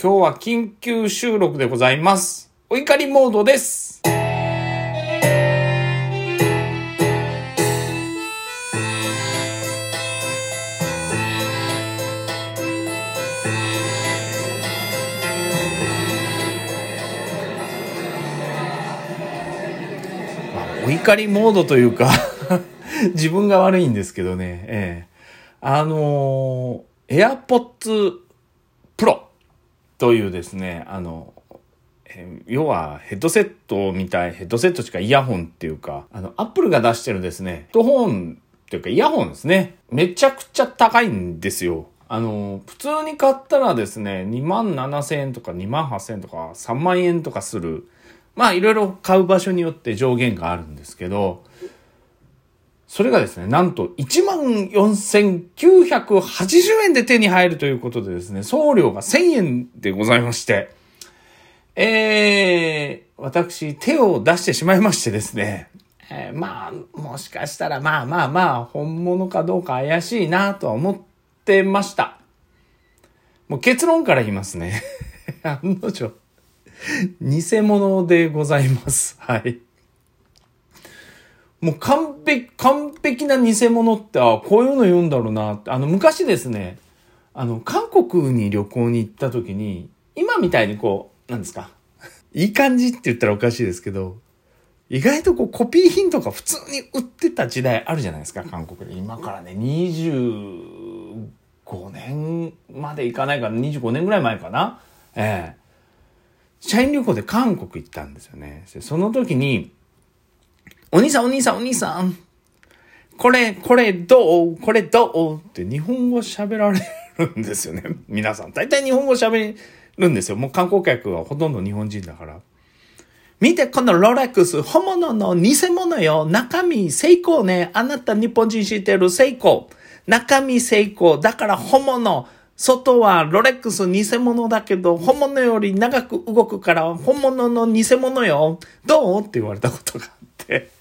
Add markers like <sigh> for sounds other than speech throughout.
今日は緊急収録でございます。お怒りモードです。お怒りモードというか <laughs> 自分が悪いんですけどね、ええあのー、AirPods Pro というですね、あの、要はヘッドセットみたい、ヘッドセットしかイヤホンっていうか、あの、Apple が出してるですね、ヘッドホンっていうかイヤホンですね。めちゃくちゃ高いんですよ。あの、普通に買ったらですね、2万7千円とか2万8千円とか3万円とかする。まあいろいろ買う場所によって上限があるんですけど、それがですね、なんと14,980円で手に入るということでですね、送料が1000円でございまして、えー、私、手を出してしまいましてですね、えーまあ、もしかしたら、まあまあまあ、本物かどうか怪しいなとは思ってました。もう結論から言いますね。<laughs> 案の定、偽物でございます。はい。もう完璧、完璧な偽物って、あこういうの言うんだろうな。あの、昔ですね、あの、韓国に旅行に行った時に、今みたいにこう、なんですか。<laughs> いい感じって言ったらおかしいですけど、意外とこうコピー品とか普通に売ってた時代あるじゃないですか、韓国で。今からね、25年までいかないかな、25年ぐらい前かな。ええ社員旅行で韓国行ったんですよね。その時に、お兄さんお兄さんお兄さん、これ、これどう？これどう？って日本語喋られるんですよね。<laughs> 皆さん。大体日本語喋るんですよ。もう観光客はほとんど日本人だから。見て、このロレックス、本物の偽物よ。中身、セイコーね。あなた日本人知ってる？セイコー。中身セイコー。だから本物。外はロレックス偽物だけど、本物より長く動くから、本物の偽物よ。どう？って言われたことがあって。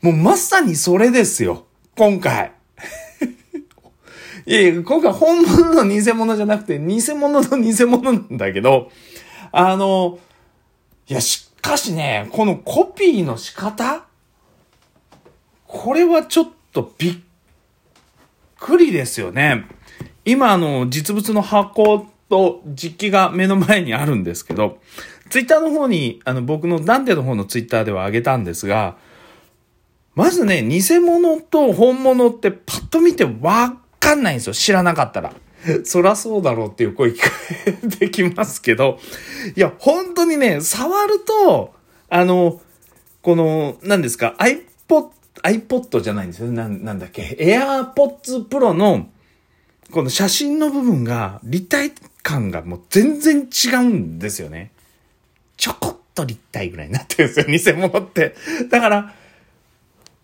もうまさにそれですよ。今回。<laughs> いやいや、今回本物の偽物じゃなくて、偽物の偽物なんだけど、あの、いや、しかしね、このコピーの仕方？これはちょっとびっくりですよね。今、あの、実物の箱と実機が目の前にあるんですけど、ツイッターの方に、あの、僕のダンテの方のツイッターでは上げたんですが、まずね、偽物と本物ってパッと見てわかんないんですよ。知らなかったら。<laughs> そらそうだろうっていう声聞こえてきますけど、いや、本当にね、触ると、あの、この、何ですか、iPod、iPod じゃないんですよ。な、なんだっけ、AirPods Pro の、この写真の部分が、立体感がもう全然違うんですよね。ちょこっと立体ぐらいになってるんですよ、偽物って。だから、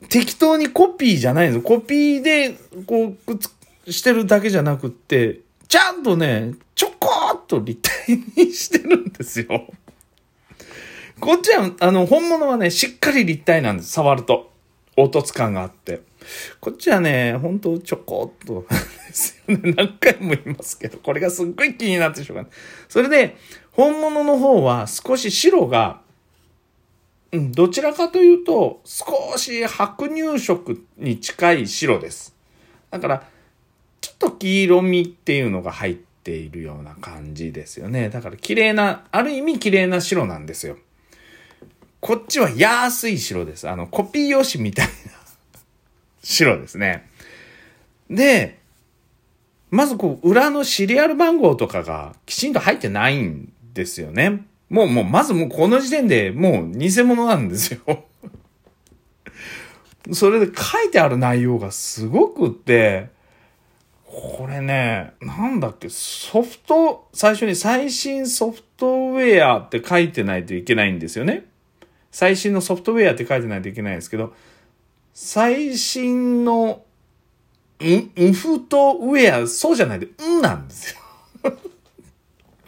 適当にコピーじゃないんです。コピーで、こう、くっつしてるだけじゃなくって、ちゃんとね、ちょこっと立体にしてるんですよ。こっちは、あの、本物はね、しっかり立体なんです。触ると。凹凸感があって。こっちはね、ほんとちょこっと。<laughs> 何回も言いますけど、これがすっごい気になってしょうがない。それで、本物の方は少し白が、うん、どちらかというと、少し白乳色に近い白です。だから、ちょっと黄色みっていうのが入っているような感じですよね。だから綺麗な、ある意味綺麗な白なんですよ。こっちは安い白です。あの、コピー用紙みたいな白ですね。で、まずこう、裏のシリアル番号とかがきちんと入ってないんですよね。もう、もう、まずもうこの時点でもう偽物なんですよ。<laughs> それで書いてある内容がすごくって、これね、なんだっけ、ソフト、最初に最新ソフトウェアって書いてないといけないんですよね。最新のソフトウェアって書いてないといけないんですけど、最新のインインフトウェア、そうじゃないで、んなんですよ。<laughs>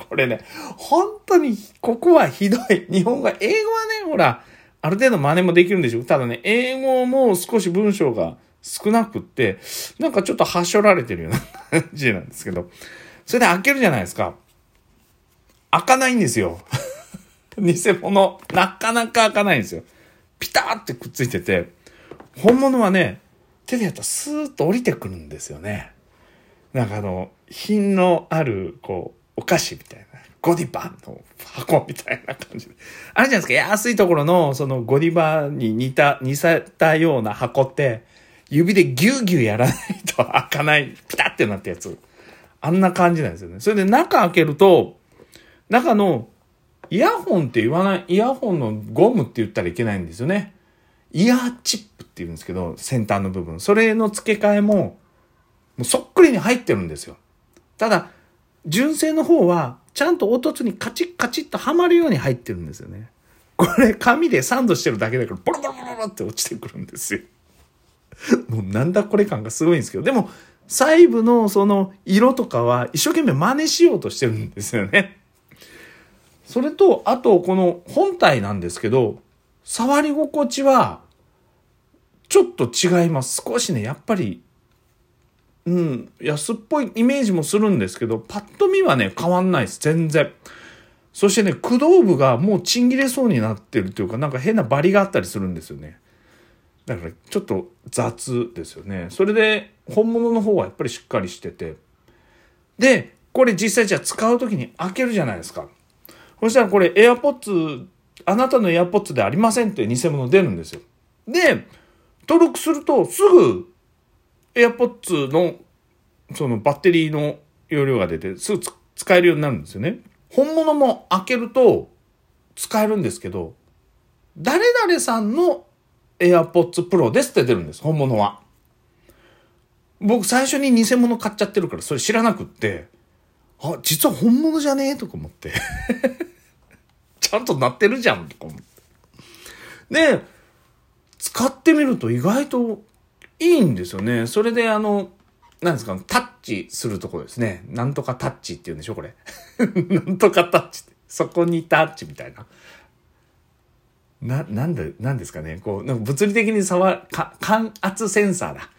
これね、本当に、ここはひどい。日本語、英語はね、ほら、ある程度真似もできるんでしょう。ただね、英語も少し文章が少なくって、なんかちょっとはしょられてるような <laughs> 感じなんですけど、それで開けるじゃないですか。開かないんですよ。<laughs> 偽物。なかなか開かないんですよ。ピターってくっついてて、本物はね、手でやったらスーッと降りてくるんですよね。なんかあの、品のある、こう、お菓子みたいな。ゴディバの箱みたいな感じで。あるじゃないですか。安いところの、そのゴディバに似た、似せたような箱って、指でギューギューやらないと開かない、ピタってなったやつ。あんな感じなんですよね。それで中開けると、中のイヤホンって言わない、イヤホンのゴムって言ったらいけないんですよね。イヤーチップって言うんですけど、先端の部分。それの付け替えも、もうそっくりに入ってるんですよ。ただ、純正の方は、ちゃんと凹凸にカチッカチッとはまるように入ってるんですよね。これ、紙でサンドしてるだけだから、ボロボロボロって落ちてくるんですよ。<laughs> もうなんだこれ感がすごいんですけど、でも、細部のその色とかは一生懸命真似しようとしてるんですよね。それと、あと、この本体なんですけど、触り心地は、ちょっと違います。少しね、やっぱり、うん、安っぽいイメージもするんですけど、パッと見はね、変わんないです。全然。そしてね、駆動部がもうちん切れそうになってるというか、なんか変なバリがあったりするんですよね。だからちょっと雑ですよね。それで、本物の方はやっぱりしっかりしてて。で、これ実際じゃあ使う時に開けるじゃないですか。そしたらこれ AirPods、あなたの AirPods でありませんって偽物出るんですよ。で、登録するとすぐ AirPods のそのバッテリーの容量が出てすぐ使えるようになるんですよね。本物も開けると使えるんですけど、誰々さんの AirPods Pro ですって出るんです、本物は。僕最初に偽物買っちゃってるからそれ知らなくって、あ、実は本物じゃねえとか思って。<laughs> ちゃんとなってるじゃんとか思って。で、使ってみると意外といいんですよね。それであの、なんですか、タッチするところですね。なんとかタッチって言うんでしょこれ。<laughs> なんとかタッチって。そこにタッチみたいな。な、なんで、なんですかね。こう、なんか物理的に触、か、感圧センサーだ。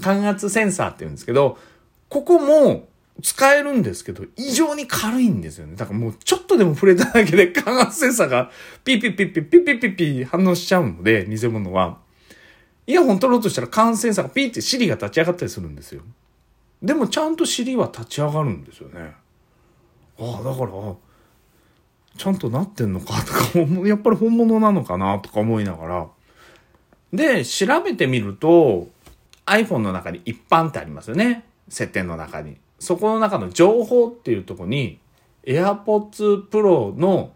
感圧センサーって言うんですけど、ここも、使えるんですけど、異常に軽いんですよね。だからもうちょっとでも触れただけで感圧センサーがピピピピピピピピ反応しちゃうので、偽物は。イヤホン取ろうとしたら感圧センサーがピッて尻が立ち上がったりするんですよ。でもちゃんと尻は立ち上がるんですよね。ああ、だから、ちゃんとなってんのかとか、<laughs> やっぱり本物なのかなとか思いながら。で、調べてみると、iPhone の中に一般ってありますよね。設定の中に。そこの中の情報っていうとこに AirPods Pro の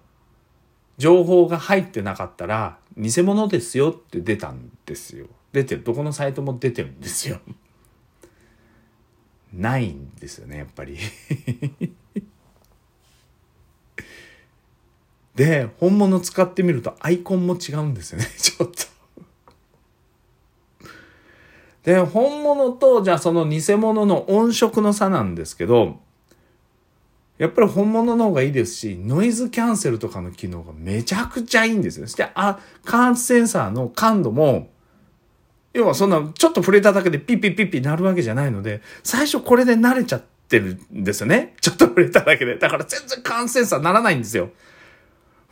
情報が入ってなかったら偽物ですよって出たんですよ。出てる。どこのサイトも出てるんですよ。<laughs> ないんですよね、やっぱり <laughs> で、本物使ってみるとアイコンも違うんですよね、<laughs> ちょっとで、本物と、じゃあその偽物の音色の差なんですけど、やっぱり本物の方がいいですし、ノイズキャンセルとかの機能がめちゃくちゃいいんですよ。そして、あ、感圧センサーの感度も、要はそんな、ちょっと触れただけでピッピッピッピなるわけじゃないので、最初これで慣れちゃってるんですよね。ちょっと触れただけで。だから全然感圧センサーならないんですよ。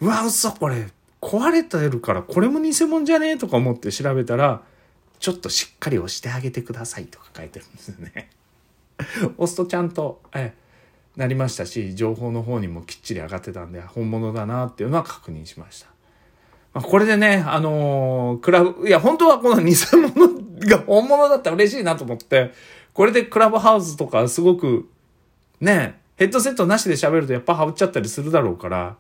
うわ、嘘、これ。壊れてるから、これも偽物じゃね？えとか思って調べたら、ちょっとしっかり押してあげてくださいとか書いてるんですよね。押すとちゃんと、えなりましたし、情報の方にもきっちり上がってたんで、本物だなっていうのは確認しました。ま、これでね、あのー、クラブ、いや、本当はこの偽物が <laughs> 本物だったら嬉しいなと思って、これでクラブハウスとかすごく、ね、ヘッドセットなしで喋るとやっぱ羽打っちゃったりするだろうから、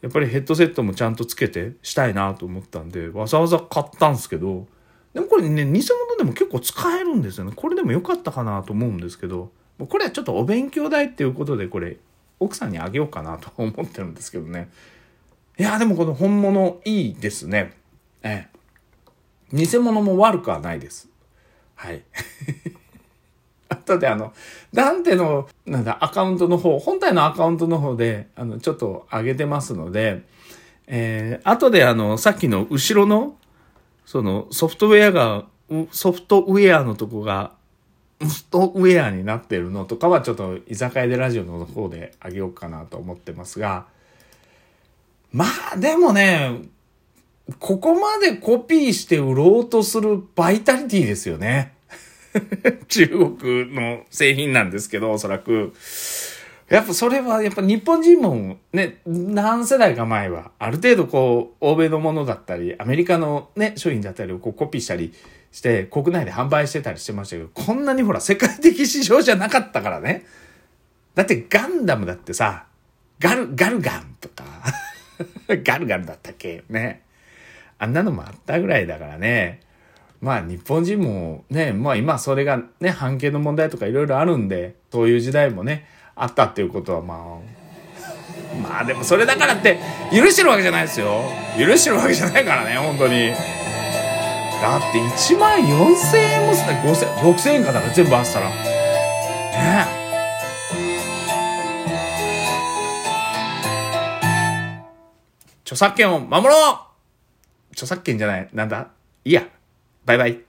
やっぱりヘッドセットもちゃんとつけてしたいなと思ったんで、わざわざ買ったんですけど、でもこれね、偽物でも結構使えるんですよね。これでも良かったかなと思うんですけど、これはちょっとお勉強代っていうことで、これ、奥さんにあげようかなと思ってるんですけどね。いや、でもこの本物いいですね。ええ。偽物も悪くはないです。はい。<laughs> 後であの、ダンテの、なんだ、アカウントの方、本体のアカウントの方で、あの、ちょっと上げてますので、えー、後であの、さっきの後ろのそのソフトウェアが、ソフトウェアのとこがストウェアになってるのとかはちょっと居酒屋でラジオの方であげようかなと思ってますが、まあでもね、ここまでコピーして売ろうとするバイタリティですよね。<laughs> 中国の製品なんですけど、おそらく。やっぱそれは、やっぱ日本人もね、何世代か前は、ある程度こう、欧米のものだったり、アメリカのね、商品だったりをこうコピーしたりして、国内で販売してたりしてましたけど、こんなにほら、世界的市場じゃなかったからね。だってガンダムだってさ、ガル、ガルガンとか <laughs> ガルガルだったっけ？ね。あんなのもあったぐらいだからね。まあ日本人もね、まあ今それがね、半径の問題とかいろいろあるんで、そういう時代もね、あったっていうことはまあ、まあでもそれだからって許してるわけじゃないですよ。許してるわけじゃないからね、本当に。だって1万4000円もすね、5000、6000円かだから全部合わせたら。著作権を守ろう著作権じゃない。なんだ？いいや。バイバイ。